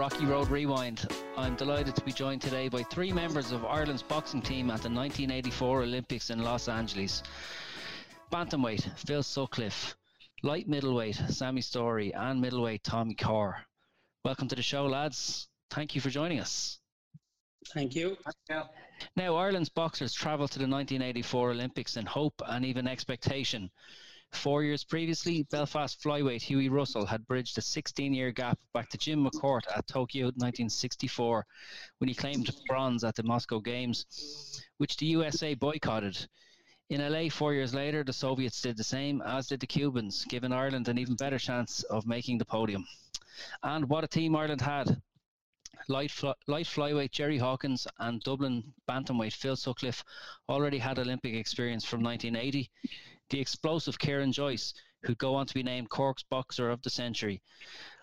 Rocky Road Rewind. I'm delighted to be joined today by three members of Ireland's boxing team at the 1984 Olympics in Los Angeles. Bantamweight, Phil Sutcliffe. Light middleweight, Sammy Story. And middleweight, Tommy Corr. Welcome to the show, lads. Thank you for joining us. Thank you. Now, Ireland's boxers travelled to the 1984 Olympics in hope and even expectation. Four years previously, Belfast flyweight Hughie Russell had bridged a 16 year gap back to Jim McCourt at Tokyo 1964 when he claimed bronze at the Moscow Games, which the USA boycotted. In LA, four years later, the Soviets did the same, as did the Cubans, giving Ireland an even better chance of making the podium. And what a team Ireland had! Light, fly, light flyweight Jerry Hawkins and Dublin bantamweight Phil Sutcliffe already had Olympic experience from 1980 the explosive Kieran Joyce, who'd go on to be named Cork's Boxer of the Century.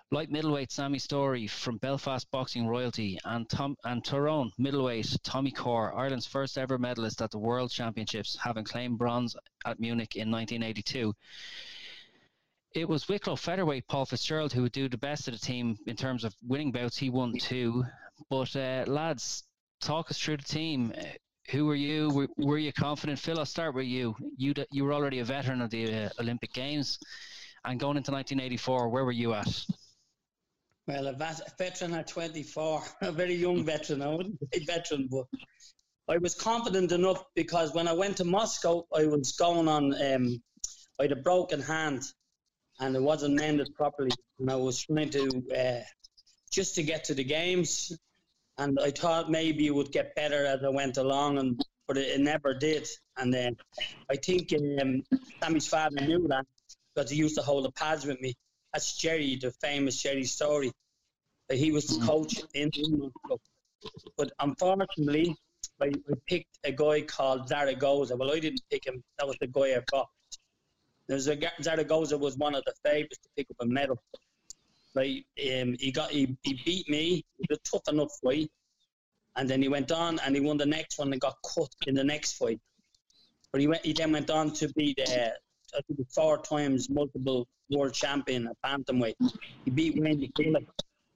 Light middleweight Sammy Story from Belfast Boxing Royalty and Tom and Tyrone middleweight Tommy Corr, Ireland's first ever medalist at the World Championships, having claimed bronze at Munich in 1982. It was Wicklow featherweight Paul Fitzgerald who would do the best of the team in terms of winning bouts. He won two. But uh, lads, talk us through the team. Who were you? Were, were, you confident? Phil, I'll start with you. You you were already a veteran of the uh, Olympic Games, and going into 1984, where were you at? Well, a veteran at 24, a very young veteran. I wouldn't say veteran, but I was confident enough because when I went to Moscow, I was going on. Um, I had a broken hand, and it wasn't mended properly, and I was trying to uh, just to get to the games and I thought maybe it would get better as I went along, and but it, never did. And then I think um, Sammy's father knew that because he used to hold the pads with me. That's Jerry, the famous Jerry Story. He was the coach in the But unfortunately, I, I, picked a guy called Zaragoza. Well, I didn't pick him. That was the guy I got. There's a Zaragoza was one of the favourites to pick up a medal. Like um, he got he, he beat me. It was tough enough fight, and then he went on and he won the next one and got cut in the next fight. But he went. He then went on to be the I think four times multiple world champion at bantamweight. He beat Wayne McCullough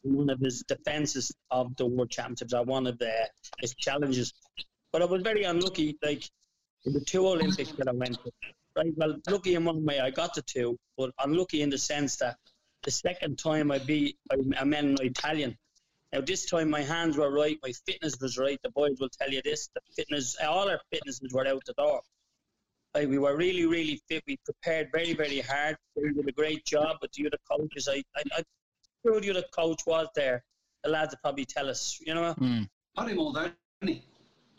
in one of his defenses of the world championships at one of the his challenges. But I was very unlucky. Like in the two Olympics that I went to, right? Well, lucky in one way I got the two, but unlucky in the sense that the second time I beat, I, I met an Italian. Now this time my hands were right, my fitness was right. The boys will tell you this: the fitness, all our fitnesses were out the door. Like, we were really, really fit. We prepared very, very hard. We did a great job with the other coaches. I, I, I sure the other coach was there. The lads would probably tell us, you know. Mm. Paddy Muldowney.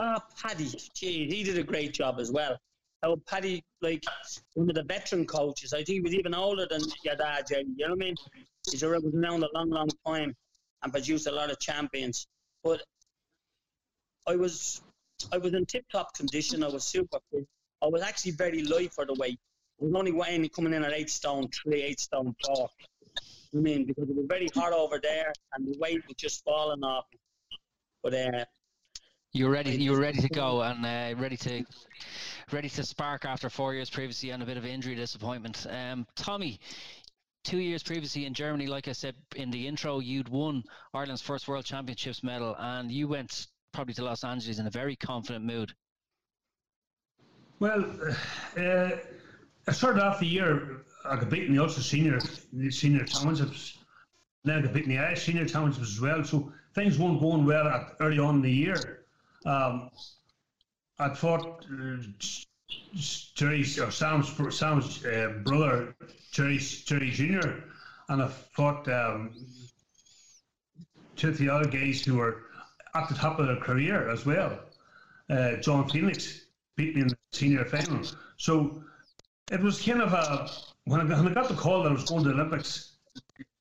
Ah, oh, Paddy. Gee, he did a great job as well how Paddy, like one of the veteran coaches, I think he was even older than your dad, Jerry. You know what I mean? He's around a long, long time and produced a lot of champions. But I was, I was in tip-top condition. I was super fit. I was actually very light for the weight. I was only weighing coming in at eight stone three, eight stone four. I mean, because it was very hot over there, and the weight was just falling off. But uh, You were ready. You were ready to go and uh, ready to ready to spark after four years previously and a bit of injury disappointment. Um, Tommy, two years previously in Germany, like I said in the intro, you'd won Ireland's first World Championships medal, and you went probably to Los Angeles in a very confident mood. Well, uh, I started off the year I got beaten the Ulster Senior Senior Championships. Then I got beaten the Irish Senior Championships as well. So things weren't going well at, early on in the year. Um, I thought uh, or Sam's Sam's uh, brother Jerry Jerry Junior, and I fought um, two of the other guys who were at the top of their career as well. Uh, John Phoenix beat me in the senior final, so it was kind of a when I, when I got the call that I was going to the Olympics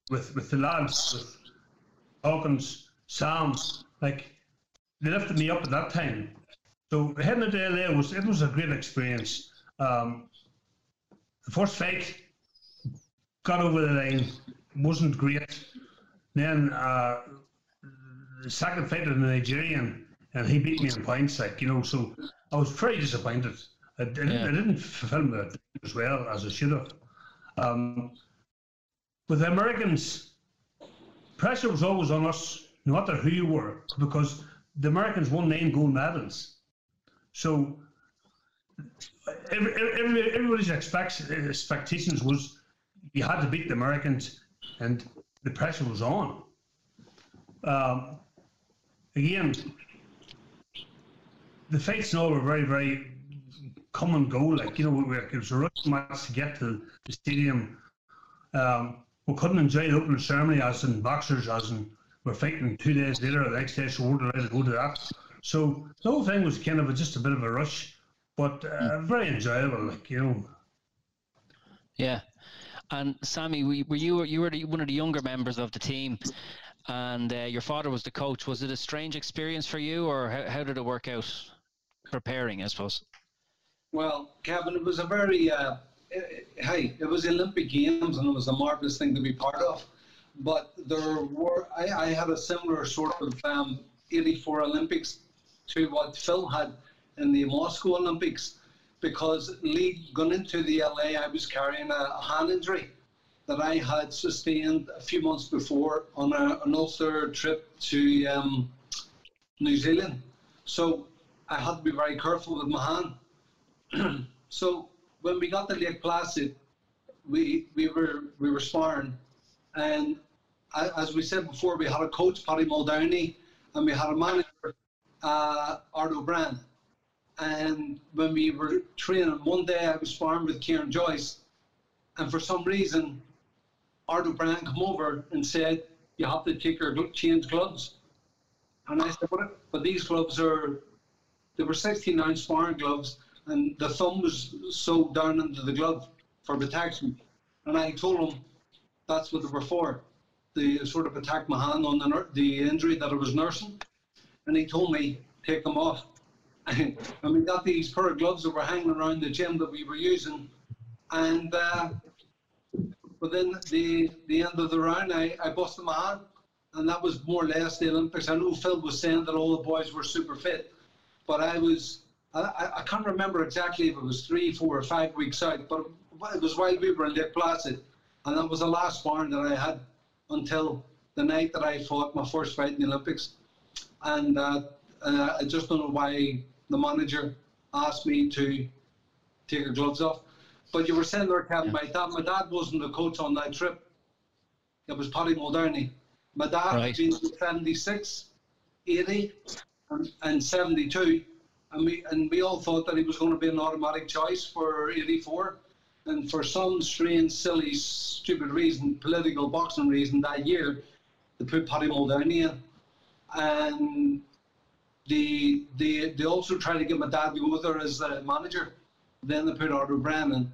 with with the lads with Hawkins, Sam, like they lifted me up at that time. So heading to LA was it was a great experience. Um, the first fight got over the line, wasn't great. Then uh, the second fight was the Nigerian, and he beat me in points. Like you know, so I was very disappointed. I, I, yeah. I didn't fulfill my as well as I should have. Um, with the Americans, pressure was always on us, no matter who you were, because the Americans won nine gold medals. So every, every, everybody's expectations was you had to beat the Americans, and the pressure was on. Um, again, the fights all were very, very come and go. Like you know, it was a rush match to get to the stadium. Um, we couldn't enjoy the opening ceremony as in boxers, as in we're fighting two days later. at The next day, so we're allowed to go to that. So the whole thing was kind of a, just a bit of a rush, but uh, very enjoyable. Like you know. Yeah, and Sammy, were you you were one of the younger members of the team, and uh, your father was the coach. Was it a strange experience for you, or how, how did it work out? Preparing, I suppose. Well, Kevin, it was a very, uh, hey, it was Olympic Games and it was a marvelous thing to be part of. But there were, I, I had a similar sort of um, 84 Olympics to what Phil had in the Moscow Olympics because lead, going into the LA, I was carrying a, a hand injury that I had sustained a few months before on a, an Ulster trip to um, New Zealand. So I had to be very careful with my hand. so when we got to Lake Placid, we we were we were sparring, and as we said before, we had a coach Paddy Muldowney, and we had a manager uh, Art. And when we were training, one day I was sparring with Kieran Joyce, and for some reason, Art O'Brien came over and said, "You have to take your change gloves." And I said, "What? But these gloves are, they were 16 ounce sparring gloves." and the thumb was sewed down into the glove for protection. And I told him that's what they were for. They sort of attacked my hand on the, the injury that I was nursing. And he told me, take them off. and we got these pair of gloves that were hanging around the gym that we were using. And uh, within the, the end of the round, I, I busted my hand. And that was more or less the Olympics. I know Phil was saying that all the boys were super fit, but I was I, I can't remember exactly if it was three, four, or five weeks out, but it was while we were in Lake Placid, and that was the last barn that I had until the night that I fought my first fight in the Olympics. And uh, uh, I just don't know why the manager asked me to take her gloves off. But you were saying there, Kevin, my dad, my dad wasn't the coach on that trip. It was Paddy Muldowney. My dad right. been 76, 80, and, and 72 and we and we all thought that he was going to be an automatic choice for 84. And for some strange, silly, stupid reason, political boxing reason, that year they put Paddy Muldowney and they they they also tried to get my dad to go her as a manager. Then they put Arthur O'Brien in,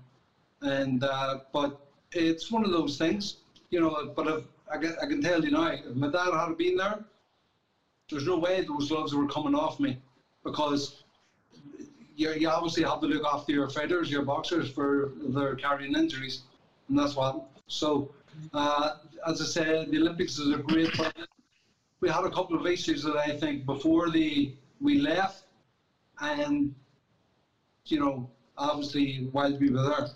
and uh, but it's one of those things, you know. But if, I can, I can tell you now, if my dad had been there, there's no way those gloves were coming off me because you, you obviously have to look after your fighters, your boxers for their carrying injuries, and that's what. So, uh, as I said, the Olympics is a great. We had a couple of issues that I think before the we left, and you know, obviously while we were there.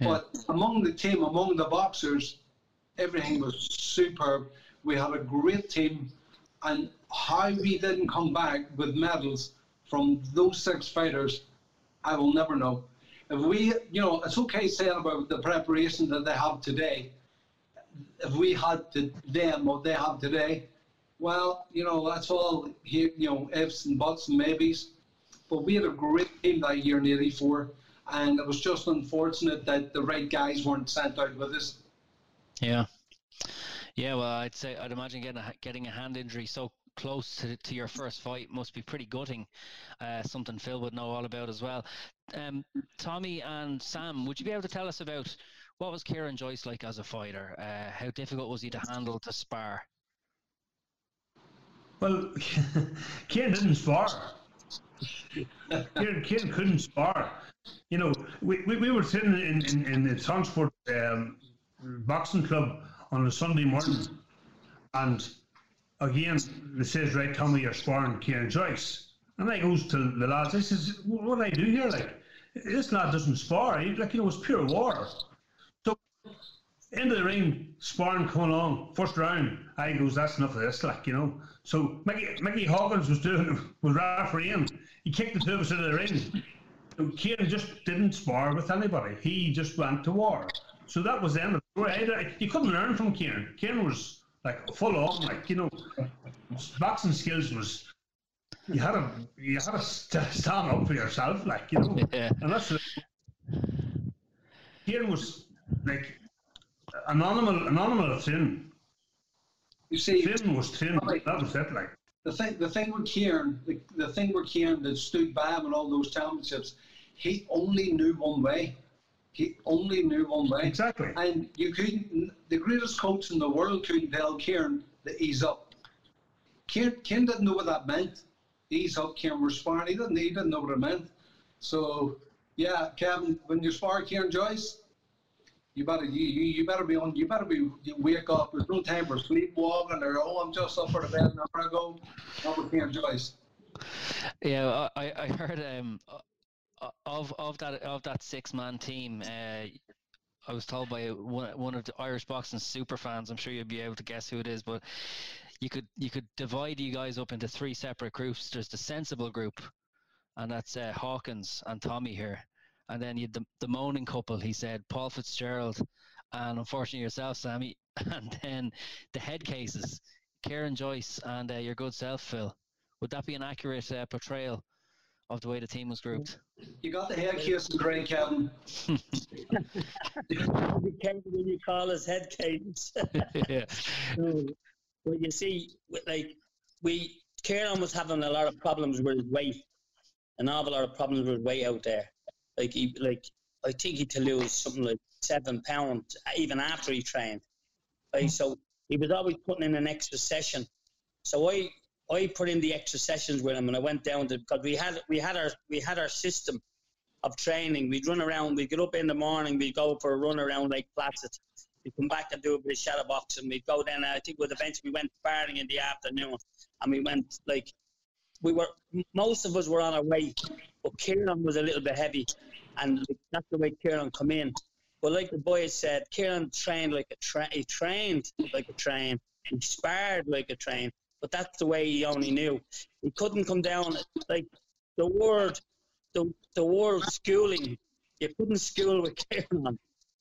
Yeah. But among the team, among the boxers, everything was superb. We had a great team, and how we didn't come back with medals from those six fighters, I will never know. If we, you know, it's okay saying about the preparation that they have today. If we had to them what they have today, well, you know, that's all you know, ifs and buts and maybes. But we had a great team that year in '84, and it was just unfortunate that the right guys weren't sent out with us. Yeah, yeah. Well, I'd say I'd imagine getting a, getting a hand injury so close to, to your first fight must be pretty gutting. Uh, something Phil would know all about as well. Um, Tommy and Sam, would you be able to tell us about what was Kieran Joyce like as a fighter? Uh, how difficult was he to handle to spar? Well, Kieran didn't spar. Kieran, Kieran couldn't spar. You know, we, we, we were sitting in, in, in the Transport um, Boxing Club on a Sunday morning, and again, it says, right, Tommy, you're sparring Kieran Joyce. And I goes to the lads, I says, what do I do here? Like, this lad doesn't spar. He, like, you know, it's pure war. So, into the ring, sparring coming along, first round, I goes, that's enough of this, like, you know. So, Mickey, Mickey Hawkins was doing, was refereeing. He kicked the two of us into the ring. So Kieran just didn't spar with anybody. He just went to war. So that was the end of the story. You couldn't learn from Kieran. Kieran was like full on, like you know, boxing skills was you had to you had to stand up for yourself, like you know, yeah. and that's Kieran was like an animal, an animal thin. You see, thin was thin. Like, that was it, like. The thing, the thing with Kieran, the, the thing with Kieran that stood by him in all those championships, he only knew one way. He only knew one way. Exactly. And you couldn't, the greatest coach in the world couldn't tell Kieran that he's up. Kieran, Kieran didn't know what that meant. He's up, Kieran was sparring. He didn't, he didn't know what it meant. So, yeah, Kevin, when you spar Kieran Joyce, you better you, you, you better be on you better be you wake up. There's no time for sleepwalking or oh I'm just up for the bed and I'm gonna go. Not with Kieran Joyce. Yeah, I, I heard um of of that of that six man team, uh, I was told by one, one of the Irish boxing super fans. I'm sure you'll be able to guess who it is, but you could you could divide you guys up into three separate groups. There's the sensible group, and that's uh, Hawkins and Tommy here, and then you the the moaning couple. He said Paul Fitzgerald, and unfortunately yourself, Sammy, and then the head cases, Kieran Joyce and uh, your good self, Phil. Would that be an accurate uh, portrayal of the way the team was grouped. You got the head case and great, Kevin. be careful when you call us head cadence. yeah. well, you see, like we, Kieran was having a lot of problems with his weight, an awful lot of problems with weight out there. Like he, like I think he to lose something like seven pounds even after he trained. Like so, he was always putting in an extra session. So I I put in the extra sessions with him, and I went down to because we had we had our we had our system of training. We'd run around. We'd get up in the morning. We'd go for a run around Lake Placid. We'd come back and do a bit of shadow boxing. We'd go then. I think with bench we went sparring in the afternoon, and we went like we were most of us were on our way, but Kieran was a little bit heavy, and that's the way Kieran come in. But like the boys said, Kieran trained like a train. He trained like a train. He sparred like a train but that's the way he only knew. He couldn't come down like the word, the the word schooling. You couldn't school with Kieran.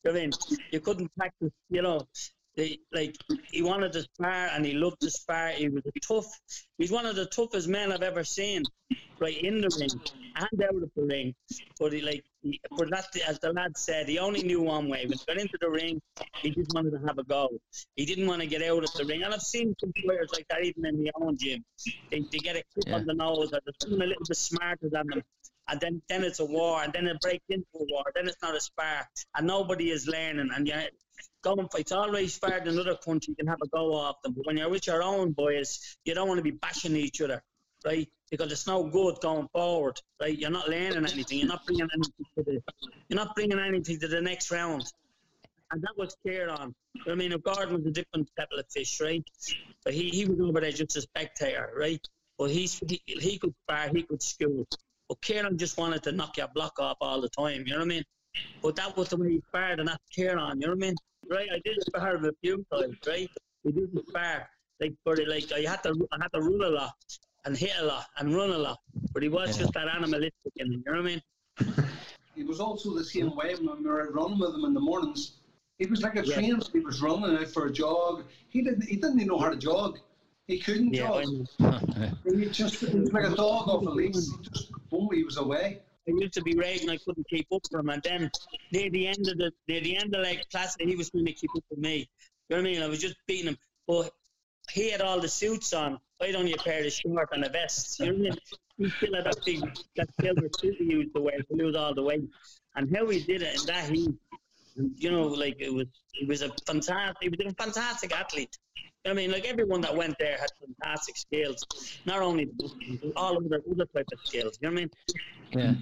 I mean, you couldn't practice. You know, the, like he wanted to spar and he loved to spar. He was a tough. He's one of the toughest men I've ever seen, right in the ring and out of the ring. But he like but that, as the lad said, he only knew one way. When he got into the ring, he just wanted to have a go. He didn't want to get out of the ring. And I've seen some players like that even in the own gym. They, they get a kick yeah. on the nose, or they're a little bit smarter than them. And then, then it's a war, and then it breaks into a war. Then it's not a spar, and nobody is learning. And you going it's always fair in another country. You can have a go off them, but when you're with your own boys, you don't want to be bashing each other right? Because it's no good going forward, right? You're not learning anything. You're not bringing anything to the. You're not bringing anything to the next round. And that was clear on. I mean, Gordon was a different kettle of fish, right? But he, he was over there just a spectator, right? But he's, he, he could spar, he could school. But Kieran just wanted to knock your block off all the time, you know what I mean? But that was the way he sparred, and that's Kieran, you know what I mean? Right, I did spar a few times, right? We didn't spar. Like, but like, I had to, I had to run a lot and hit a lot and run a lot. But he was just that animalistic, in him, you know what I mean? It was also the same way when we were running with him in the mornings. It was like a yeah. train. He was running out for a jog. He didn't. He didn't even know how to jog. He couldn't yeah, jog. he just he was like a dog off a leash. He just boom, he was away. I used to be raging. I couldn't keep up with him, and then near the end of the near the end of like class, he was trying to keep up with me. You know what I mean? I was just beating him, but he had all the suits on. I had only a pair of shorts and a vest. You know what I mean? He still had that big that silver suit he used to wear to lose all the weight. And how he did it in that heat, you know, like it was he was a fantastic he was a fantastic athlete. I mean, like everyone that went there had fantastic skills. Not only all of the other type of skills. You know what I mean? Yeah.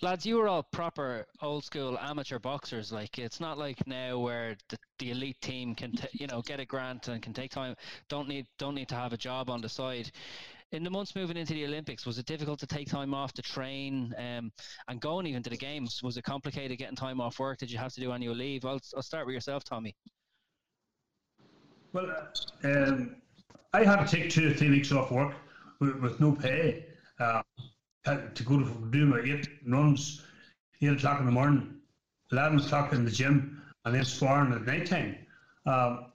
Lads, you were all proper old school amateur boxers. Like it's not like now where the, the elite team can, t- you know, get a grant and can take time. Don't need don't need to have a job on the side. In the months moving into the Olympics, was it difficult to take time off to train um, and going even to the games? Was it complicated getting time off work? Did you have to do annual leave? I'll, I'll start with yourself, Tommy. Well, um, I had to take two or three weeks off work with, with no pay. Uh, to go to do my eight runs, eight o'clock in the morning, eleven o'clock in the gym, and then sparring at night time. Um,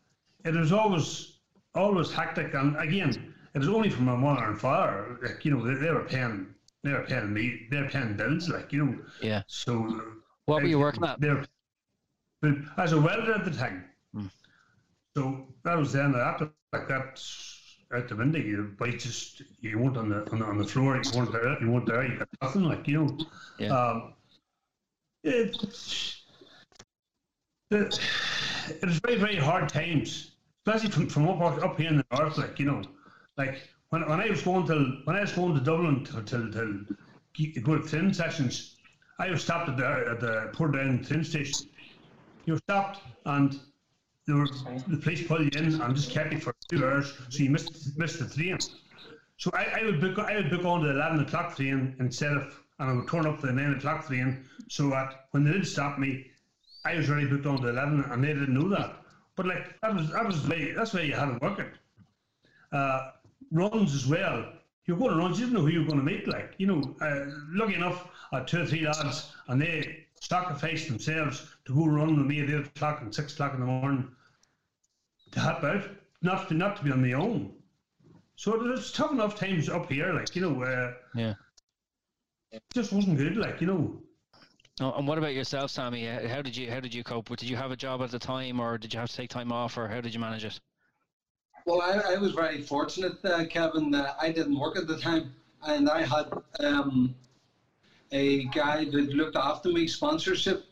it was always always hectic, and again, it was only from my mother and father. Like you know, they, they were paying, they were paying me, they were paying bills. Like you know, yeah. So, what were you working at? There, as a welder at the time. Mm. So that was then after like that out the window. You bite just you weren't on the on the, on the floor. You weren't there. You weren't there. You got nothing. Like you know. Yeah. Um, it, it, it was very very hard times, especially from from up up here in the north. Like you know, like when when I was going to when I was going to Dublin to to, to go to train sessions, I was stopped at the at the Portadown train station. You were stopped and were, the police pulled you in and just kept you for two hours, so you missed missed the train. So I, I would book I would book on the eleven o'clock train instead of and I would turn up the nine o'clock train so that when they did stop me, I was already booked on the eleven and they didn't know that. But like that was that was way that's why you had to work it. Uh, runs as well. You're going to runs, you didn't know who you were going to meet. Like you know, uh, lucky enough, I had two or three lads and they sacrificed themselves to go run with me at 8 o'clock and 6 o'clock in the morning to help out, not to, not to be on my own. So there's tough enough times up here, like, you know, where yeah. it just wasn't good, like, you know. Oh, and what about yourself, Sammy? How did you how did you cope? Did you have a job at the time, or did you have to take time off, or how did you manage it? Well, I, I was very fortunate, uh, Kevin. Uh, I didn't work at the time, and I had um, a guy that looked after me, sponsorship,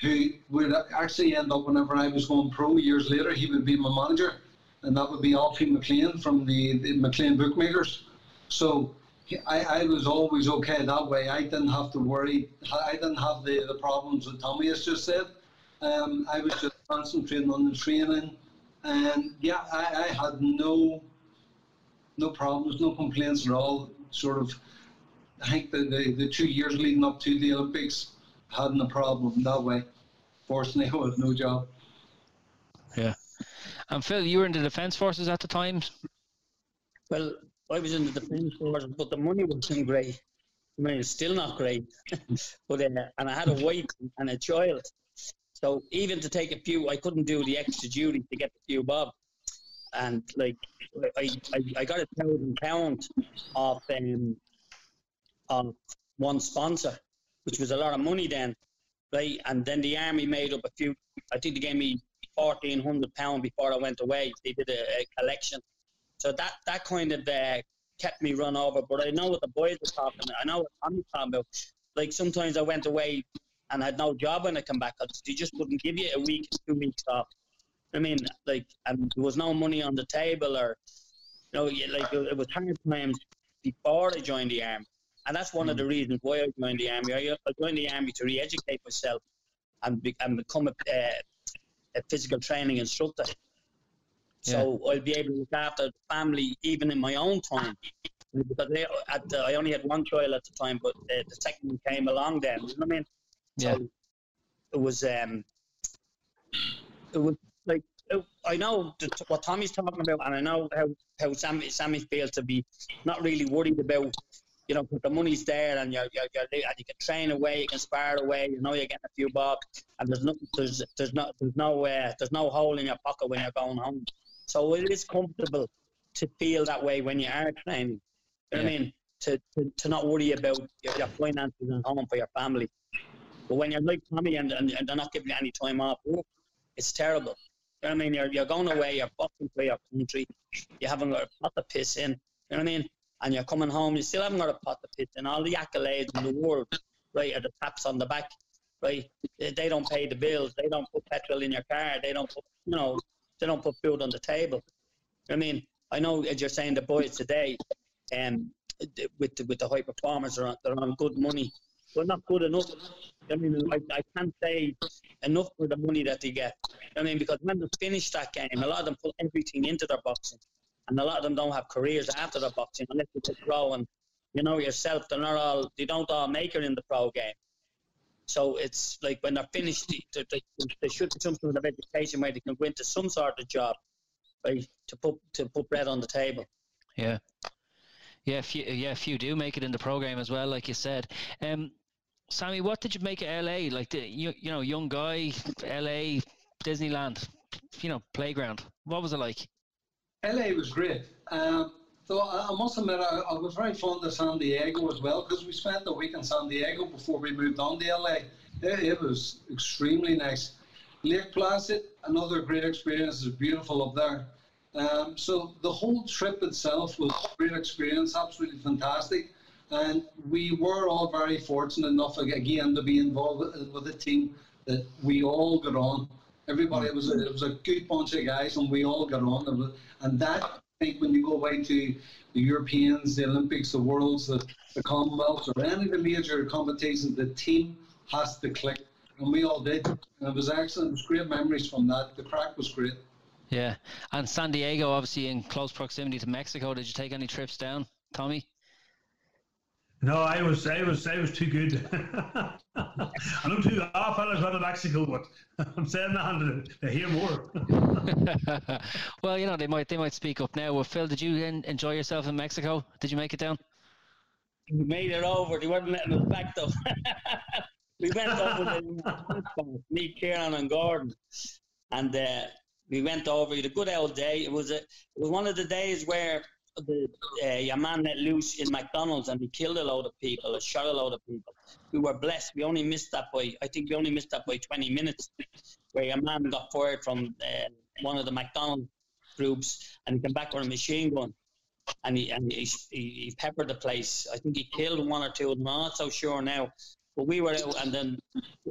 who would actually end up whenever I was going pro years later, he would be my manager, and that would be Alfie McLean from the, the McLean Bookmakers. So I, I was always okay that way. I didn't have to worry. I didn't have the, the problems that Tommy has just said. Um, I was just concentrating on the training, and yeah, I, I had no no problems, no complaints at all. Sort of I think the, the, the two years leading up to the Olympics hadn't a problem that way. Fortunately, I had no job. Yeah. And Phil, you were in the Defence Forces at the time? Well, I was in the Defence Forces, but the money wasn't great. I mean, it's still not great. but uh, And I had a wife and a child. So even to take a few, I couldn't do the extra duty to get a few bob. And like, I, I, I got a thousand pound off um, on one sponsor, which was a lot of money then, right? And then the army made up a few. I think they gave me fourteen hundred pound before I went away. They did a, a collection, so that that kind of uh, kept me run over. But I know what the boys are talking. About. I know what I'm talking about. Like sometimes I went away and had no job when I come back because they just wouldn't give you a week, two weeks off. I mean, like, and there was no money on the table, or you know, like it was hard times before I joined the army. And that's one mm. of the reasons why I joined the army. I, joined the army to re-educate myself and, be, and become a, uh, a physical training instructor. So yeah. I'll be able to look after the family even in my own time. because they, at the, I only had one child at the time, but uh, the second one came along then. You know what I mean? Yeah. So it was um, it was like I know the, what Tommy's talking about, and I know how how Sammy Sammy feels to be not really worried about. You know, the money's there, and you're, you're, you're, and you can train away, you can spar away. You know, you're getting a few bob, and there's no, there's, there's not, there's no, uh, there's no hole in your pocket when you're going home. So it is comfortable to feel that way when you are training. You know what I mean? To, to, to not worry about your, your finances and home for your family. But when you're like Tommy and, and, and they're not giving you any time off, it's terrible. You know what I mean? You're, you're going away, you're fucking to your country, you haven't got a pot to piss in. You know what I mean? And you're coming home, you still haven't got a pot to piss and All the accolades in the world, right, are the taps on the back, right? They, don't pay the bills, they don't put petrol in your car, they don't put, you know, they don't put food on the table. I mean, I know as you're saying the boys today, um, with the, with the high performers, they're on, they're on good money, but not good enough. I mean, I, I can't say enough for the money that they get. I mean, because when they finish that game, a lot of them put everything into their boxing, and a lot of them don't have careers after the boxing unless they go pro. And you know yourself, they're not all they don't all make it in the pro game. So it's like when they're finished, they, they, they should be some sort of education where they can go into some sort of job, right, to put to put bread on the table. Yeah. Yeah, If you yeah, few do make it in the program as well, like you said. Um, Sammy, what did you make of LA? Like the you, you know, young guy, LA, Disneyland, you know, playground. What was it like? LA was great. Um, though I, must admit, I, I was very fond of San Diego as well because we spent the week in San Diego before we moved on to LA. It, it was extremely nice. Lake Placid, another great experience. It's beautiful up there. Um, so the whole trip itself was a great experience, absolutely fantastic. And we were all very fortunate enough again to be involved with a team that we all got on. Everybody it was a, it was a good bunch of guys, and we all got on. And that I think when you go away to the Europeans, the Olympics, the Worlds, the, the or any of the major competitions, the team has to click, and we all did. And it was excellent. It was great memories from that. The crack was great. Yeah, and San Diego, obviously in close proximity to Mexico. Did you take any trips down, Tommy? No, I was, I was, I was too good. I look too off. I was out of Mexico, but I'm saying that to, to hear more. well, you know they might they might speak up now. Well, Phil, did you en- enjoy yourself in Mexico? Did you make it down? We made it over. They weren't letting us back though. we went over the me, Kieran, and Gordon, and uh, we went over. We had a good old day. It was a, it was one of the days where the uh, your man let loose in McDonald's and he killed a load of people, or shot a load of people. We were blessed. We only missed that by I think we only missed that by 20 minutes, where your man got fired from uh, one of the McDonald's groups and he came back with a machine gun and he and he, he, peppered the place. I think he killed one or two. I'm not so sure now. But we were out, and then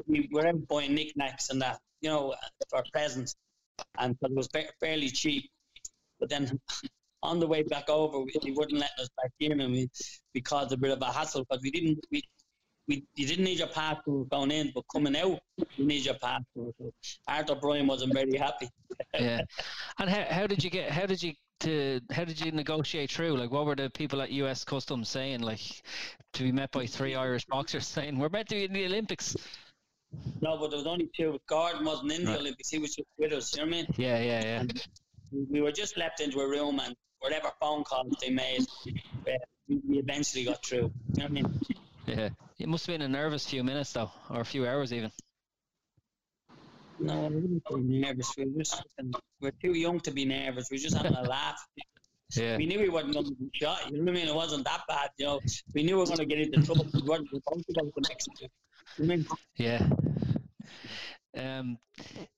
we were out buying knickknacks and that, you know, for presents, and it was fa- fairly cheap. But then on the way back over, he wouldn't let us back in, and we, we caused a bit of a hassle. But we didn't we. We, you didn't need your passport going in, but coming out, you need your passport. So Arthur O'Brien wasn't very happy. yeah. And how, how did you get? How did you to? How did you negotiate through? Like, what were the people at U.S. Customs saying? Like, to be met by three Irish boxers saying, "We're meant to be in the Olympics." No, but there was only two. Gordon wasn't in the Right. Olympics; he was just with us. You know what I mean? Yeah, yeah, yeah. we we were just left into a room and whatever phone calls they made, uh, we we eventually got through. You know what I mean? Yeah. It must have been a nervous few minutes though, or a few hours even. No, I wouldn't be nervous. We were, just, we're too young to be nervous. We are just having a laugh. Yeah. We knew we weren't going to be shot. You know what I mean? It wasn't that bad. You know, we knew we were going to get into trouble. We weren't supposed to go to Mexico. You know what I mean? Yeah. Um,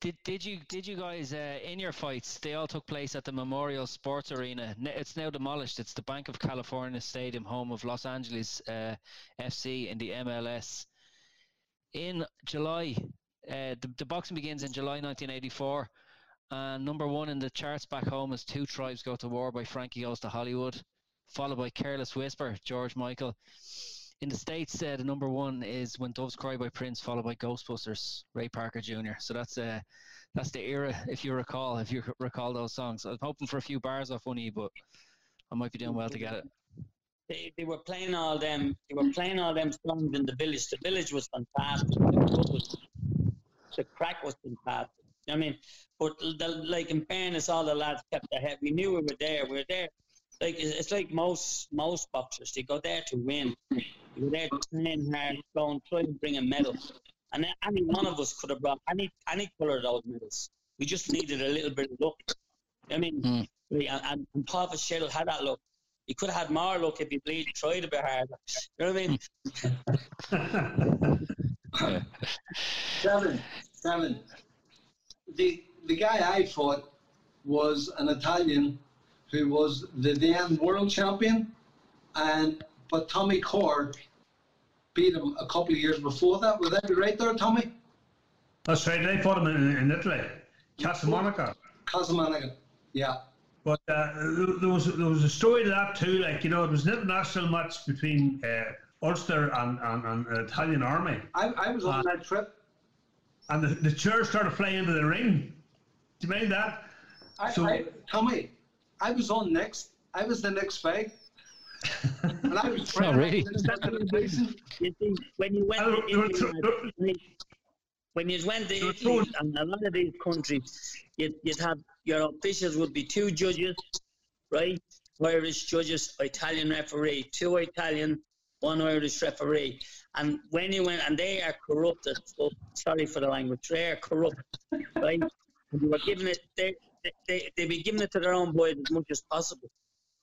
did did you did you guys uh, in your fights? They all took place at the Memorial Sports Arena. It's now demolished. It's the Bank of California Stadium, home of Los Angeles uh, FC in the MLS. In July, uh, the, the boxing begins in July 1984, and number one in the charts back home is Two Tribes Go to War by Frankie Goes to Hollywood, followed by Careless Whisper, George Michael. In the States, uh, the number one is When Doves Cry by Prince, followed by Ghostbusters, Ray Parker Jr. So that's uh, that's the era, if you recall, if you recall those songs. I'm hoping for a few bars off one of you, but I might be doing well to get it. they, they were playing all them. They were playing all them songs in the village. The village was fantastic. The, crack was fantastic. I mean, but the, like in fairness, all the lads kept their head. We knew we were there. We were there. Like it's like most most boxers, they go there to win. They go there to train hard, go and try and bring a medal. And any one of us could have brought any any colour of those medals. We just needed a little bit of luck. I mean, mm. and, and, and Paul Fitzgerald had that luck. He could have had more luck if he played, tried a bit harder. You know what I mean? seven, seven. The the guy I fought was an Italian who was the then world champion, and but Tommy Corr beat him a couple of years before that. Would that be right there, Tommy? That's right. They fought him in, in Italy, Casamonica. Casamonica, yeah. But uh, there was there was a story to that too. Like you know, it was an international match between uh, Ulster and, and, and Italian army. I, I was on uh, that trip. And the, the chairs started flying into the ring. Do you mind that? I, so, I, Tommy, I was on next. I was the next fight. And I was oh, really? you see, when you went to uh, Italy, when you went to Italy and a lot of these countries, you'd, you'd have your officials would be two judges, right? Irish judges, Italian referee, two Italian, one Irish referee. And when you went, and they are corrupted. So sorry for the language. They are corrupt, right? And you were giving it. They, they, they be giving it to their own boys as much as possible,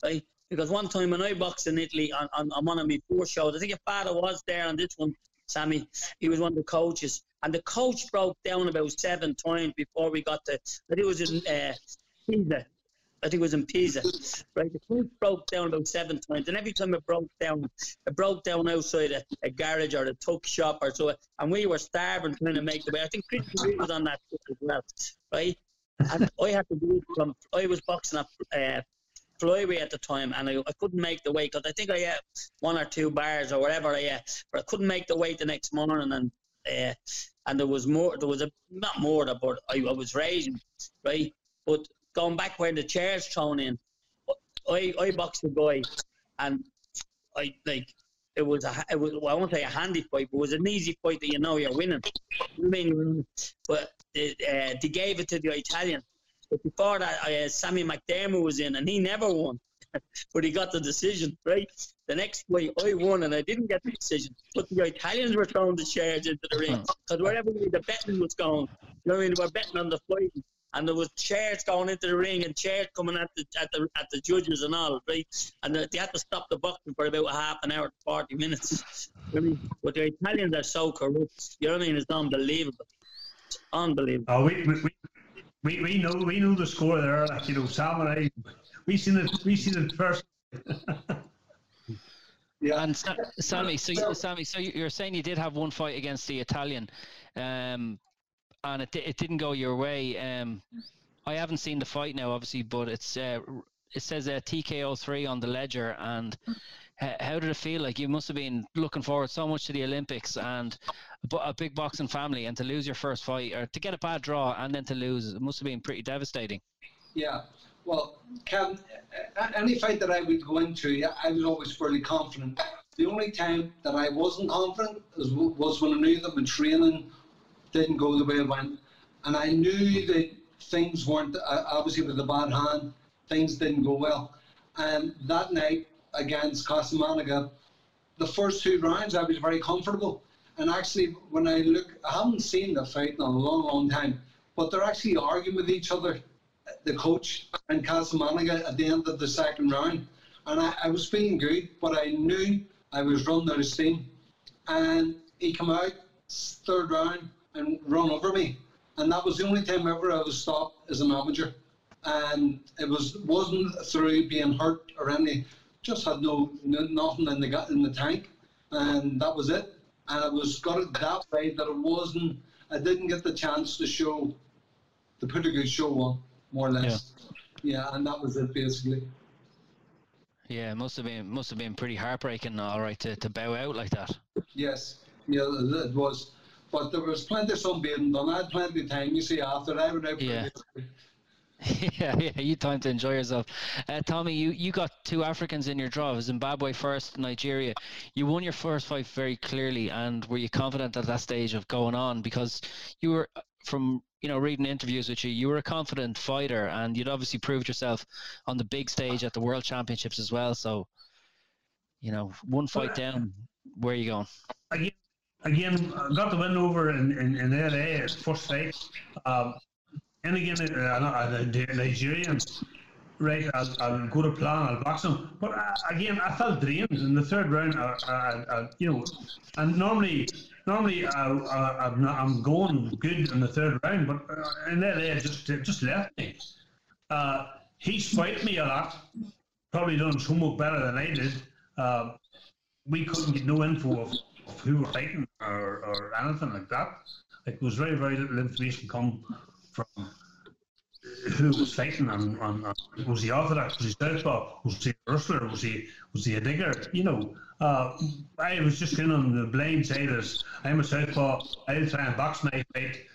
right? Because one time when I boxed in Italy on, on, on one of my four shows, I think your father was there on this one, Sammy. He was one of the coaches, and the coach broke down about seven times before we got to. I think it was in uh, Pisa. I think it was in Pisa, right? The coach broke down about seven times, and every time it broke down, it broke down outside a, a garage or a tuck shop or so, and we were starving trying to make the way. I think Chris was on that as well, right? and I had to do from I was boxing up. uh, flyweight at the time, and I, I couldn't make the weight because I think I had one or two bars or whatever I had, but I couldn't make the weight the next morning, and uh, and there was more, there was a not more, but I, I was raging, right? But going back where the chairs thrown in, I I boxed the guy, and I like it was a it was well, I won't say a handy fight, but it was an easy fight that you know you're winning. I mean, but they, uh, they gave it to the Italian. But before that, uh, Sammy McDermott was in, and he never won, but he got the decision. Right, the next fight I won, and I didn't get the decision. But the Italians were throwing the chairs into the ring because wherever the betting was going, you know, what I mean, they were betting on the fight and there was chairs going into the ring and chairs coming at the at the at the judges and all, right? And they had to stop the boxing for about a half an hour, forty minutes. I mean, but the Italians are so corrupt. You know what I mean? It's unbelievable. It's unbelievable. Oh, we, we, we, we know we know the score there. Like you know, Sam and I, we seen it. We seen it first. yeah. And Sammy, so Sammy, so you're saying you did have one fight against the Italian. Um, and it, it didn't go your way. Um, I haven't seen the fight now, obviously, but it's uh, it says uh, TKO three on the ledger. And how did it feel? Like you must have been looking forward so much to the Olympics and a big boxing family, and to lose your first fight or to get a bad draw and then to lose, must have been pretty devastating. Yeah. Well, Kevin, any fight that I would go into, I was always fairly confident. The only time that I wasn't confident was, was when I knew that my training didn't go the way it went. And I knew that things weren't, uh, obviously with the bad hand, things didn't go well. And that night against Casamonica, the first two rounds I was very comfortable. And actually, when I look, I haven't seen the fight in a long, long time, but they're actually arguing with each other, the coach and Casamonica at the end of the second round. And I, I was feeling good, but I knew I was running out of steam. And he came out, third round, and run over me. And that was the only time ever I was stopped as an amateur. And it was wasn't through being hurt or any, just had no, no nothing in the in the tank, and that was it. And I was got it that way that it wasn't. I didn't get the chance to show, to put a good show on, more or less. Yeah, yeah and that was it basically. Yeah, it must have been must have been pretty heartbreaking, all right, to, to bow out like that. Yes, yeah, it was. But there was plenty of sunbathing done. I had plenty of time, you see, after I went out. Yeah. yeah, yeah, you time to enjoy yourself. Uh, Tommy, you, you got two Africans in your draw. Zimbabwe first, Nigeria. You won your first fight very clearly, and were you confident at that stage of going on? Because you were, from you know, reading interviews with you, you were a confident fighter, and you'd obviously proved yourself on the big stage at the World Championships as well. So, you know, one fight down, where are you going? Again, again, got the win over in, in, in LA, first fight. Um, and again, uh, the Nigerians, right, I'll, I'll, go to plan, I'll box them. But uh, again, I felt drained in the third round, uh, uh, uh you know, and normally, normally uh, I'm, not, I'm going good in the third round, but in that day, just just left me. he spiked me a lot, probably done so much better than I did. we couldn't get no info of, of who were fighting or, or anything like that. There was very, very little information come from who was fighting and, and, and was he orthodox, was he southpaw, was he a wrestler, was he was he a digger? You know, uh, I was just in on the blind side as I'm a southpaw. I'll try and box my fight.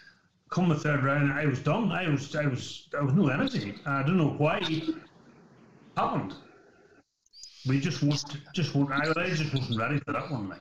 Come the third round, I was done. I was I was I was no energy. I don't know why it happened. We just was just I, I just wasn't ready for that one. Like.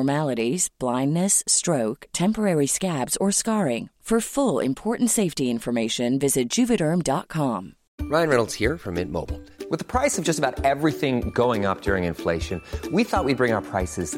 blindness, stroke, temporary scabs, or scarring. For full important safety information, visit juvederm.com. Ryan Reynolds here from Mint Mobile. With the price of just about everything going up during inflation, we thought we'd bring our prices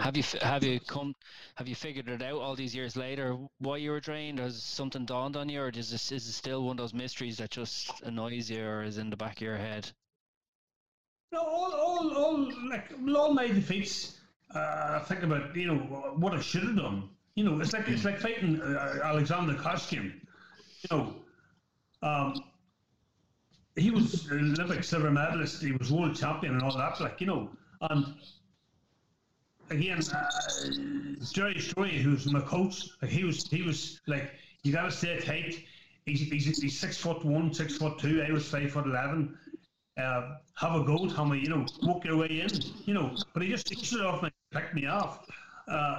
Have you have you come have you figured it out all these years later why you were drained? Has something dawned on you, or is this is it still one of those mysteries that just annoys you, or is in the back of your head? No, all all, all like all my defeats. Uh, think about you know what I should have done. You know, it's like it's like fighting uh, Alexander Koshkin you know, um, he was Olympic silver medalist. He was world champion and all that. Like you know, and again, uh, Jerry Story, who's my coach, like he was, he was like, you got to stay tight. He's, he's, he's six foot one, six foot two. I was five foot eleven. Uh, have a go, me, you know, walk your way in, you know. But he just he stood off and picked me off. Uh,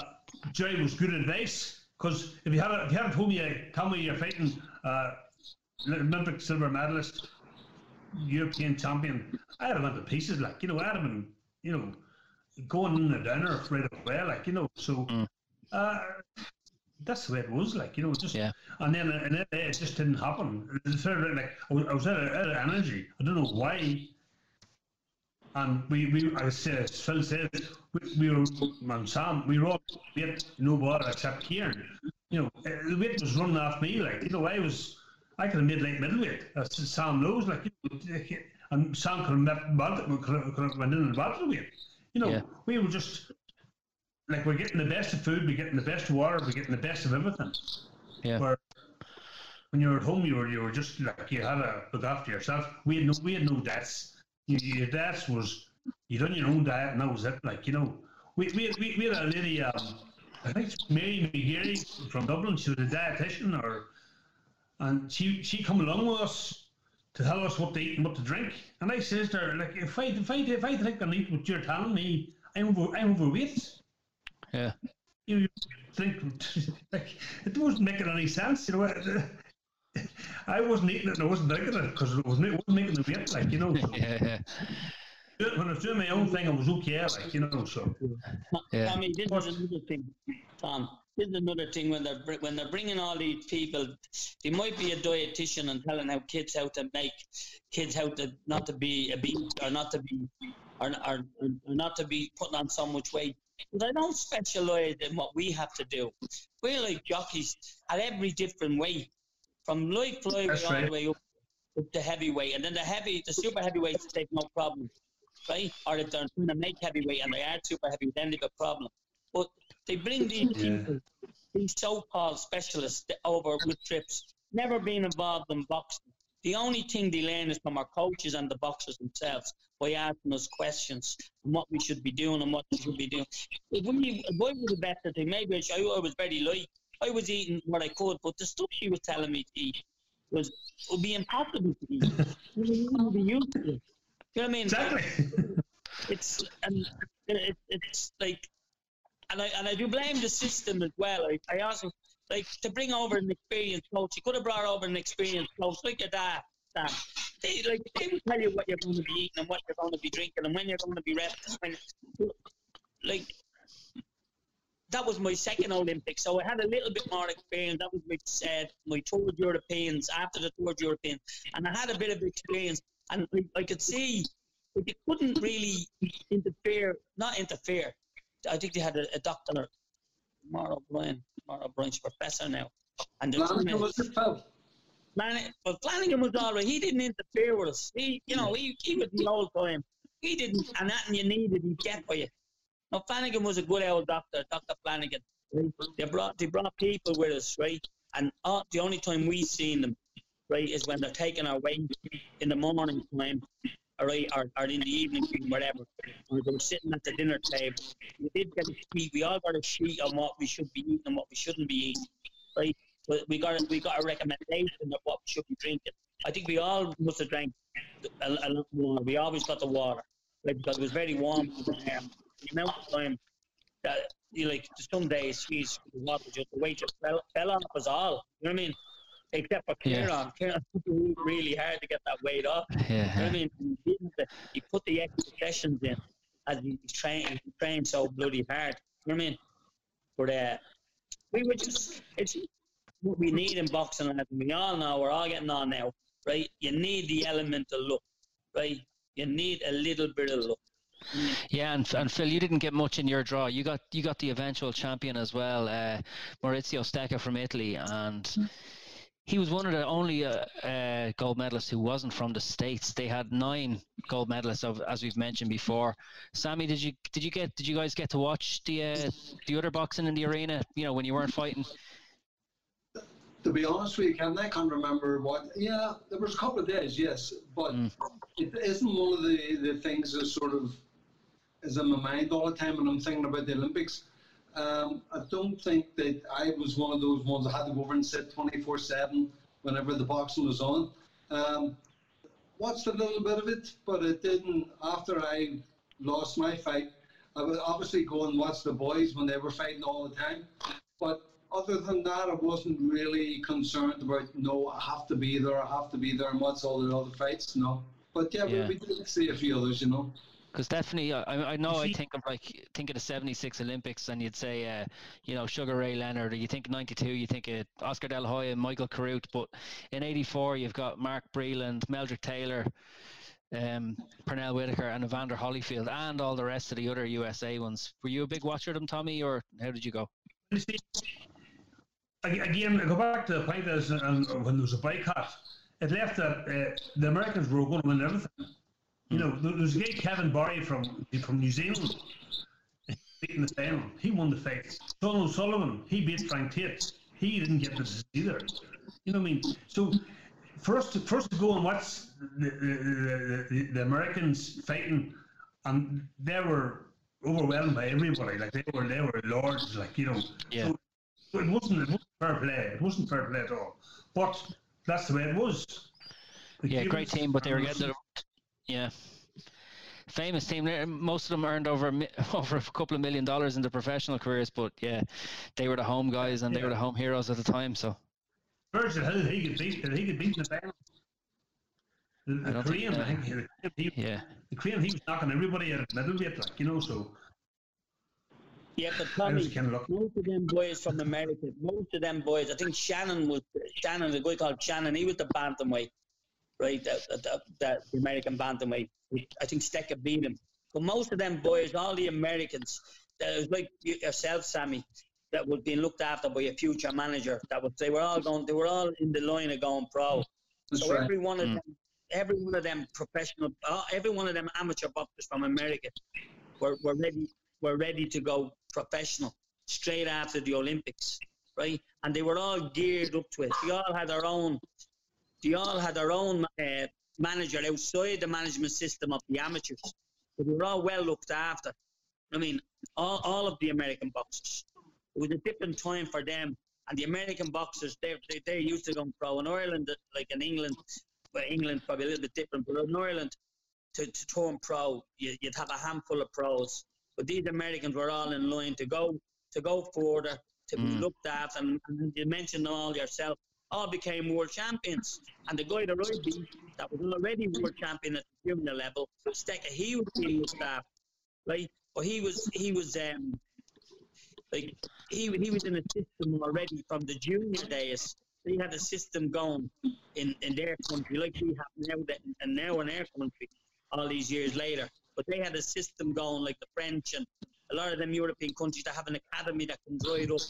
Jerry was good advice because if you had if you hadn't told me, uh, me you're fighting uh, Olympic silver medalist, European champion. I had him went pieces, like you know, I had him, in, you know, going in the dinner right away, like you know. So mm. uh, that's the way it was, like you know, just yeah. And then and then it just didn't happen. It started, like I was, I was out, of, out of energy. I don't know why. And we, we as uh, Phil said, we, we were, and Sam, we were all weight, no water except Kieran you know, uh, the weight was running off me. Like, you know, I was, I could have made like middleweight. As Sam knows, like, you know, and Sam could have met, could have went in and welterweight. You know, Yeah. we were just like we're getting the best of food, we're getting the best of water, we're getting the best of everything. Yeah. Where when you were at home, you were you were just like you had to look after yourself. We had no we had no debts. You, your debts was you done your own diet, and that was it. Like you know, we we we, we had a lady. Um, I think it's Mary McGeary from Dublin. She was a dietitian, or and she she come along with us to tell us what to eat and what to drink. And I says to her, like, if I if I if I think I eat what you're telling me, I'm over I'm overweight. Yeah. You think like it wasn't making any sense, you know. I wasn't eating it and I wasn't drinking it because it wasn't, it wasn't making the weight, like you know. So Yeah. Yeah. when I was doing my own thing, I was okay, like you know. So Yeah. Tommy, this is another thing, Tom. This is another thing when they're when they're bringing all these people. They might be a dietitian and telling how kids how to make kids how to not to be obese or not to be or, or, or not to be putting on so much weight. But I don't specialise in what we have to do. We're like jockeys at every different weight, from light flyweight all the way up, to heavyweight, and then the heavy, the super heavyweights take no problem right? Or if they're trying to make heavyweight and they are super heavy, then they've a problem. But they bring these Yeah. people, these so-called specialists, over with trips, never been involved in boxing. The only thing they learn is from our coaches and the boxers themselves by asking us questions on what we should be doing and what we should be doing. If we, if I was a better thing, maybe I, sh- I was very light. I was eating what I could, but the stuff she was telling me to eat was would be impossible to eat. You wouldn't be used to it. You know what I mean? exactly. it's and it, it's like and I and I do blame the system as well. I, I also like to bring over an experienced coach. You could have brought over an experienced coach like your dad. Sam. They like they will tell you what you're going to be eating and what you're going to be drinking and when you're going to be resting. When, like that was my second Olympics, so I had a little bit more experience. That was my said my third Europeans after the third European, and I had a bit of experience, and I, I could see but they couldn't really interfere, not interfere. I think they had a, a doctor, Moira O'Brien, Moira O'Brien's professor now, and the Flanagan was the Phil. Flanagan, but Flanagan was all right. He didn't interfere with us. He, you know, he, he was the old time. He didn't, and nothing you needed, he'd get for you. Now, Flanagan was a good old doctor, Dr. Flanagan. They brought they brought people with us, right? And uh, the only time we seen them, right, is when they're taking our weight in the morning time, right, or, or in the evening, whatever. Or they were sitting at the dinner table. We did get a sheet. We all got a sheet on what we should be eating and what we shouldn't be eating, right? But we got a, we got a recommendation of what we should be drinking. I think we all must have drank a, a lot more. We always got the water, like because it was very warm. Um, the amount of time that you like some days, geez, the water just the weight just fell, fell off us all. You know what I mean? Except for Yeah. Kieran. Kieran worked really hard to get that weight off. You know what I mean? He, didn't, he put the extra sessions in as he trained, he trained so bloody hard. You know what I mean? But uh, we were just, it's what we need in boxing, and we all know, we're all getting on now, right? You need the element of luck, right? You need a little bit of luck. Yeah, and, and Phil, you didn't get much in your draw. You got you got the eventual champion as well, uh, Maurizio Stecca from Italy, and he was one of the only uh, uh, gold medalists who wasn't from the states. They had nine gold medalists, of, as we've mentioned before. Sammy, did you did you get did you guys get to watch the uh, the other boxing in the arena? You know, when you weren't fighting. To be honest with you, Ken, I can't remember what. Yeah, there was a couple of days, yes, but Mm. it isn't one of the, the things that sort of is in my mind all the time when I'm thinking about the Olympics. Um, I don't think that I was one of those ones that had to go over and sit 24 7 whenever the boxing was on. Um, watched a little bit of it, but it didn't. After I lost my fight, I would obviously go and watch the boys when they were fighting all the time. But other than that, I wasn't really concerned about, no, I have to be there, I have to be there, and watch all the other fights, no. But yeah, Yeah. We, we did see a few others, you know. Because definitely, I, I know I think of like think of the '76 Olympics, and you'd say, uh, you know, Sugar Ray Leonard, or you think '92, you think of Oscar De La Hoya, Michael Carruth, but in '84 you've got Mark Breland, Meldrick Taylor, um, Pernell Whitaker, and Evander Holyfield, and all the rest of the other USA ones. Were you a big watcher of them, Tommy, or how did you go? You see, ag- again, I go back to the point as um, when there was a boycott, it left that uh, the Americans were going to win everything. You know, hmm. there was a guy Kevin Barry from from New Zealand beating the final. He won the fight. Donald Sullivan, he beat Frank Tate. He didn't get this either. You know what I mean? So first, first to go and watch the, the, the, the Americans fighting, and they were overwhelmed by everybody. Like they were, they were lords. Like you know. Yeah. So it wasn't, it wasn't fair play. It wasn't fair play at all. But that's the way it was. The Yeah, great team, but they were getting the yeah. Famous team. Most of them earned over over a couple of million dollars in their professional careers, but yeah, they were the home guys and they were the home heroes at the time. So Virgil Hill, he could beat, he could beat the final. The, the don't think, Korean, I uh, think, he, he, yeah, the Korean, he was knocking everybody out of the middleweight, like you know. So Yeah, but Tommy, kind of most of them boys from America, most of them boys, I think Shannon was Shannon, the guy called Shannon, he was the bantamweight, right? The, the, the, the American bantamweight. I think Stecca beat him. But most of them boys, all the Americans, that was like yourself, Sammy, that was being looked after by a future manager. That would they were all going, they were all in the line of going pro. That's so right. every one of Mm. them, every one of them professional, uh, every one of them amateur boxers from America were, were ready were ready to go professional straight after the Olympics, right? And they were all geared up to it. They all had their own. They all had their own uh, manager outside the management system of the amateurs. But they were all well looked after. I mean, all, all of the American boxers. It was a different time for them. And the American boxers, they they they're used to going pro. In Ireland, like in England, well, England probably a little bit different, but in Ireland, to, to turn pro, you, you'd have a handful of pros. But these Americans were all in line to go to go further, to be Mm. looked at, and, and you mentioned them all yourself. All became world champions, and the guy that I beat, that was already world champion at the junior level, Stecca, he was being looked at, right? But he was he was um like he he was in a system already from the junior days. They had a system going in, in their country, like we have now, that, and now in our country, all these years later. But they had a system going, like the French and a lot of them European countries that have an academy that can right up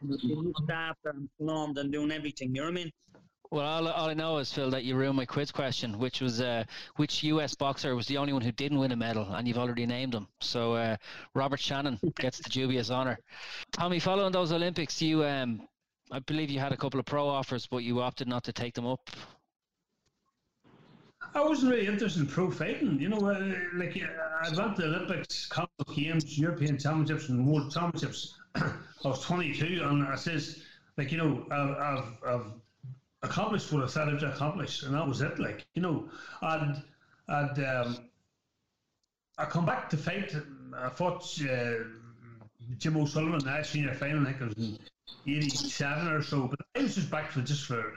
and they looked and formed and doing everything. You know what I mean? Well, all, all I know is Phil that you ruined my quiz question, which was uh, which U.S. boxer was the only one who didn't win a medal, and you've already named him. So uh, Robert Shannon gets the dubious honour. Tommy, following those Olympics, you um, I believe you had a couple of pro offers, but you opted not to take them up. I wasn't really interested in pro fighting. You know, uh, like uh, I went to the Olympics, Commonwealth Games, European Championships, and World Championships. I was 22, and I says, like, you know, I've, I've, I've accomplished what I set out to accomplish, and that was it. Like, you know, and and um, I come back to fight. I fought uh, Jim O'Sullivan in that senior final. I think it was in '87 or so. But I was just back for just for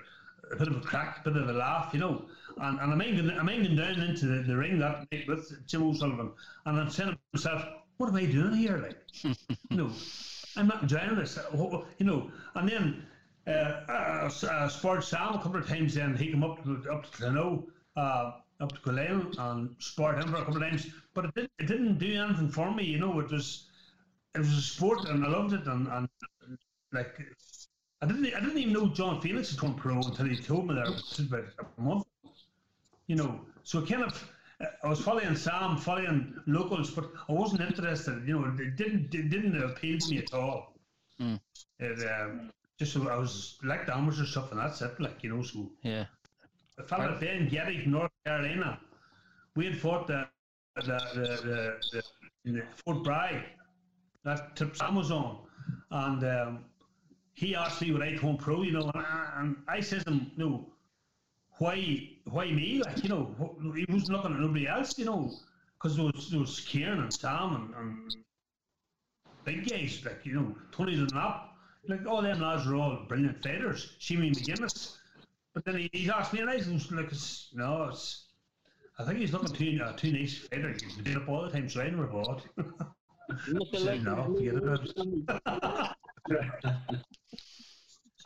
a bit of a crack, a bit of a laugh, you know. And, and I'm hanging, I'm hanging down into the, the ring that night with Jim O'Sullivan, and I'm saying to myself, "What am I doing here?" Like, you know, I'm not enjoying this, you know. And then uh, I, I sparred Sam a couple of times. Then he came up to up to Glencoe, uh, up to Glen, and sparred him for a couple of times. But it didn't, it didn't do anything for me, you know. It was it was a sport, and I loved it, and, and like. I didn't. I didn't even know John Felix had turned pro until he told me that about a month. You know, so kind of. I was following Sam, following locals, but I wasn't interested. You know, it didn't. It didn't appeal to me at all. Mm. It, um, just so I was like the amateur stuff, and that's it. Like you know, so Yeah. a fella Ben Getty North Carolina, we had fought the the the the, the, in the Fort Bragg, that trip Sam was on, and um, he asked me would I turn pro, you know, and I, and I to him, no, why why me? Like you know, he wasn't looking at nobody else, you know, because there was there was Kieran and Sam and, and big guys like you know Tony Dunlap, like all them lads were all brilliant fighters. Shimmy McGuinness. But then he, he asked me, and I was like, it's, no, it's. I think he's looking too uh, too nice fighter. He's been up all the time, so I never bought. No, forget about it.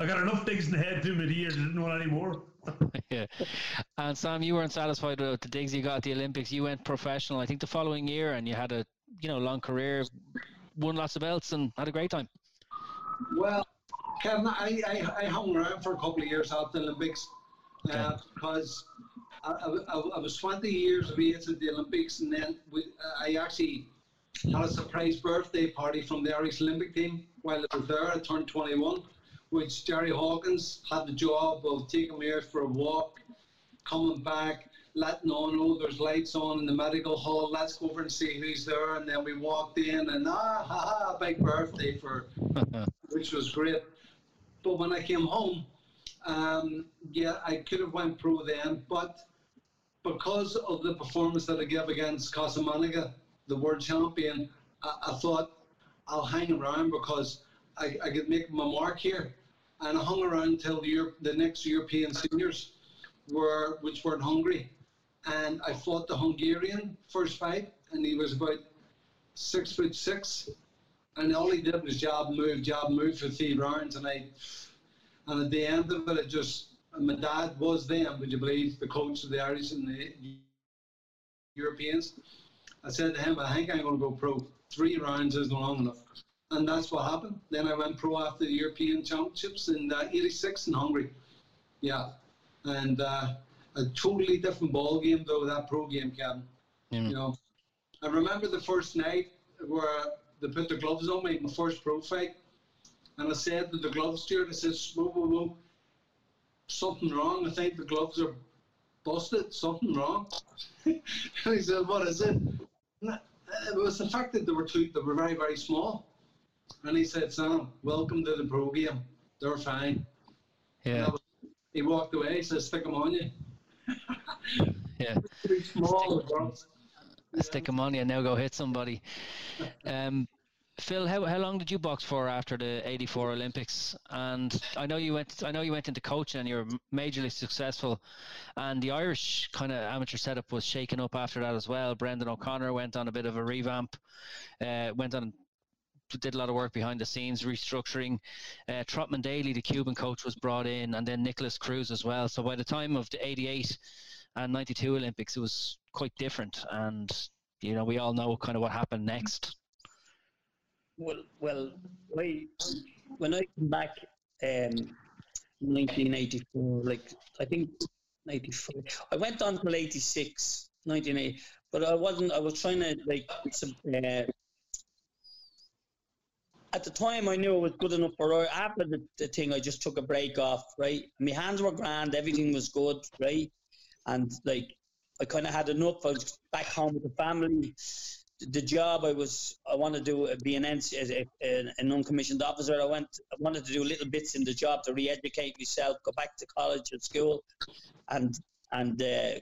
I got enough things in the head through my ears. I didn't want any more. yeah. And Sam, you weren't satisfied with the digs you got at the Olympics. You went professional, I think, the following year, and you had a you know long career, won lots of belts, and had a great time. Well, Kevin, I, I, I hung around for a couple of years after the Olympics uh, Okay. because I, I, I, was 20 years of age at the Olympics, and then we, I actually had a surprise birthday party from the Irish Olympic team while I was there. I turned 21, which Jerry Hawkins had the job of taking me out for a walk, coming back, letting on, oh, there's lights on in the medical hall, let's go over and see who's there. And then we walked in, and ah, ha, ha, big birthday for, which was great. But when I came home, um, yeah, I could have went pro then, but because of the performance that I gave against Casamonica, the world champion, I, I, thought I'll hang around because I, I could make my mark here. And I hung around until the, the next European seniors were, which were in Hungary. And I fought the Hungarian first fight, and he was about six foot six. And all he did was jab, move, jab, move for three rounds. And I, and at the end of it, it just, my dad was then, would you believe, the coach of the Irish and the Europeans. I said to him, I think I'm going to go pro. Three rounds isn't long enough. And that's what happened. Then I went pro after the European Championships in uh, 86 in Hungary. Yeah. And uh, a totally different ball game, though, that pro game, Kevin. Mm. You know, I remember the first night where they put the gloves on me, my first pro fight. And I said to the glove steward, I said, whoa, whoa, whoa, something wrong. I think the gloves are busted, something wrong. and he said, what is it? It was the fact that they were too, they were very, very small. And he said, Sam, welcome to the pro game. They're fine. Yeah. Was, he walked away. He said, stick them on you. yeah. Small. Stick, stick them on you and now go hit somebody. Um, Phil, how, how long did you box for after the '84 Olympics? And I know you went. I know you went into coaching, and you're majorly successful. And the Irish kind of amateur setup was shaken up after that as well. Brendan O'Connor went on a bit of a revamp. Uh, went on did a lot of work behind the scenes, restructuring. Uh, Trotman Daly, the Cuban coach, was brought in, and then Nicholas Cruz as well. So by the time of the '88 and '92 Olympics, it was quite different. And you know, we all know kind of what happened next. Well, well, I, when I came back, um, 1984, like I think 94, I went on till 86, 1980, but I wasn't. I was trying to like. Uh, at the time, I knew it was good enough for After the, the thing, I just took a break off. Right, my hands were grand, everything was good. Right, and like I kind of had enough. I was back home with the family the job I was I wanted to do uh, be an as uh, uh, a, a non-commissioned officer. I went I wanted to do little bits in the job to re-educate myself, go back to college and school, and and uh,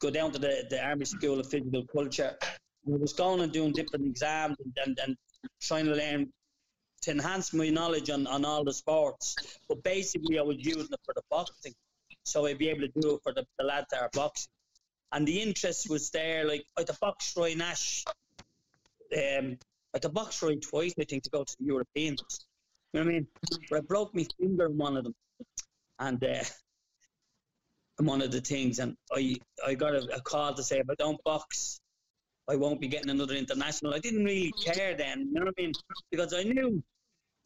go down to the, the Army School of Physical Culture. I was going and doing different exams and, and, and trying to learn to enhance my knowledge on, on all the sports. But basically, I was using it for the boxing, so I'd be able to do it for the, the lads that are boxing and the interest was there. Like I to box Roy Nash, um, I to box Roy twice, I think, to go to the Europeans. You know what I mean? But I broke my finger in one of them, and uh, one of the things, and I I got a, a call to say if I don't box, I won't be getting another international. I didn't really care then, you know what I mean? Because I knew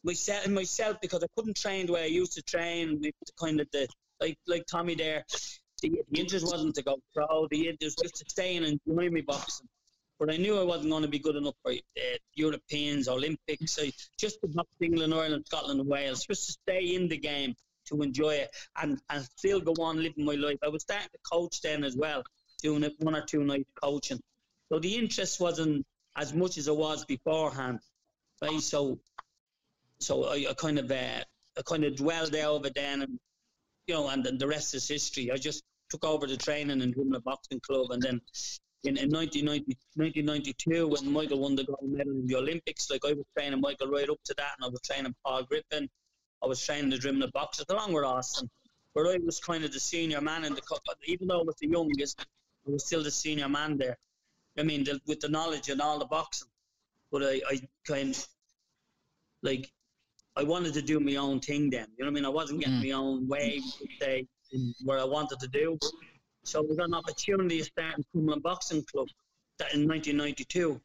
myself myself because I couldn't train the way I used to train, kind of the like like Tommy there the, the interest wasn't to go pro. The interest was just to stay and enjoy me boxing. But I knew I wasn't going to be good enough for uh, Europeans, Olympics. I, just to box England, Ireland, Scotland, and Wales, just to stay in the game, to enjoy it, and, and still go on living my life. I was starting to coach then as well, doing it one or two nights coaching. So the interest wasn't as much as it was beforehand, right? So, so I, I kind of uh, I kind of dwelled over then and you know, and then the rest is history. I just took over the training in Drimnagh Boxing Club, and then in, in 1990, 1992, when Michael won the gold medal in the Olympics, like I was training Michael right up to that, and I was training Paul Griffin, I was training the Drimnagh Boxers along with Austin. But I was kind of the senior man in the even though I was the youngest, I was still the senior man there. I mean, the, with the knowledge and all the boxing. But I, I kind of, like, I wanted to do my own thing then. You know what I mean? I wasn't getting mm. my own way say, where I wanted to do. So we got an opportunity to start in Cumberland Boxing Club that in 1992.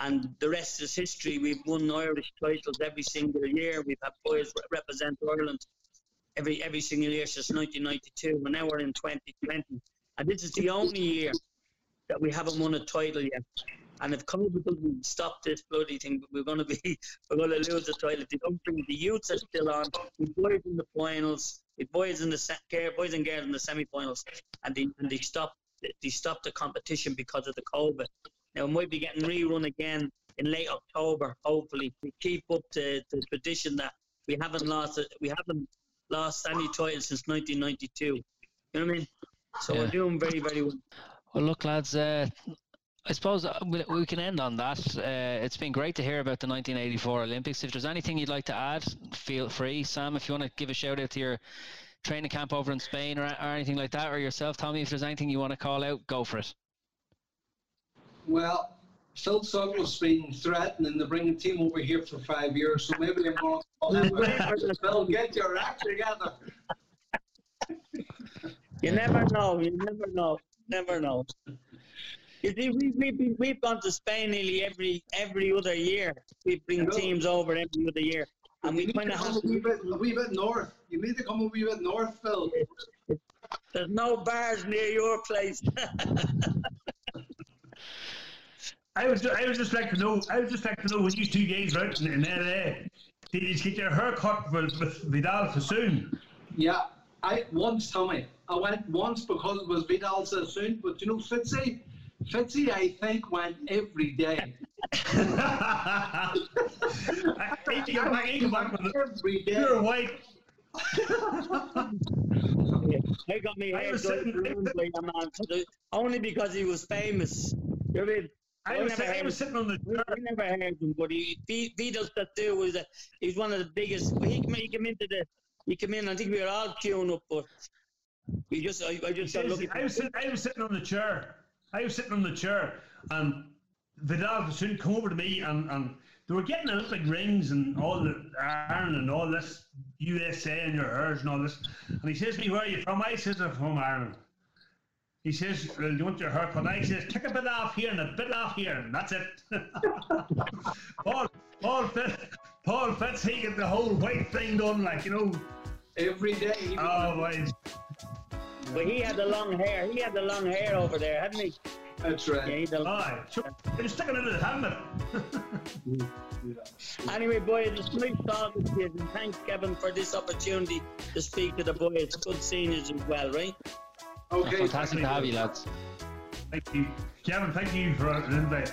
And the rest is history. We've won Irish titles every single year. We've had boys represent Ireland every every single year since 1992, and now we're in 2020, and this is the only year that we haven't won a title yet. And if COVID doesn't stop this bloody thing, we're going to be we're going to lose the title. The country, the youths are still on. We boys in the finals. We boys in the se- boys and girls in the semi-finals, and they and they stopped they stopped the competition because of the COVID. Now it might be getting rerun again in late October. Hopefully, we keep up the, the tradition that we haven't lost. We haven't lost any title since 1992. You know what I mean? So yeah. we're doing very very well. Well, look, lads. Uh, I suppose uh, we can end on that. Uh, it's been great to hear about the 1984 Olympics. If there's anything you'd like to add, feel free. Sam, if you want to give a shout out to your training camp over in Spain or, or anything like that, or yourself, Tommy, if there's anything you want to call out, go for it. Well, Phil Douglas been threatening to bring a team over here for five years, so maybe I'm going to Phil, get your act together. You never know. You never know. Never know. You see, we, we, we've gone to Spain nearly every every other year. We bring teams over every other year. And we kind of have a wee, bit, a wee bit north. You need to come a wee bit north, Phil. There's no bars near your place. I was I was just like to know I was just like to know when you two guys were out in, in LA, did you get your hair cut with, with Vidal Sassoon? Yeah, I once Tommy. I went once because it was Vidal Sassoon, but you know Fitzy, Fitzy I think went every day. I, I, back with every day. You're white. I got me hair done man, only because he was famous. You know I mean? I, was, I was sitting on the. I never heard him, but he Vito's tattoo was a, he's one of the biggest. He came, he came into the he came in. I think we were all queuing up, but we just I, I just says, I was sitting, I was sitting on the chair. I was sitting on the chair, and Vidal Sassoon come over to me, and and they were getting Olympic rings and all the iron and all this USA and your hers and all this. And he says to me, "Where are you from?" I says, "I'm from Ireland." He says, well, you want your haircut? I says, take a bit off here and a bit off here, and that's it. Paul, Paul, Fitz, Paul Fitz, he get the whole white thing done, like, you know. Every day. Oh, boy. But he had the long hair. He had the long hair over there, hadn't he? That's right. Yeah, he the... Aye, he sticking into the helmet. Anyway, boys, it's nice talking to you, and thanks, Kevin, for this opportunity to speak to the boys. It's Good seeing you as well, right? Okay. Fantastic to have you, lads. Thank you. Kevin, thank you for the invite.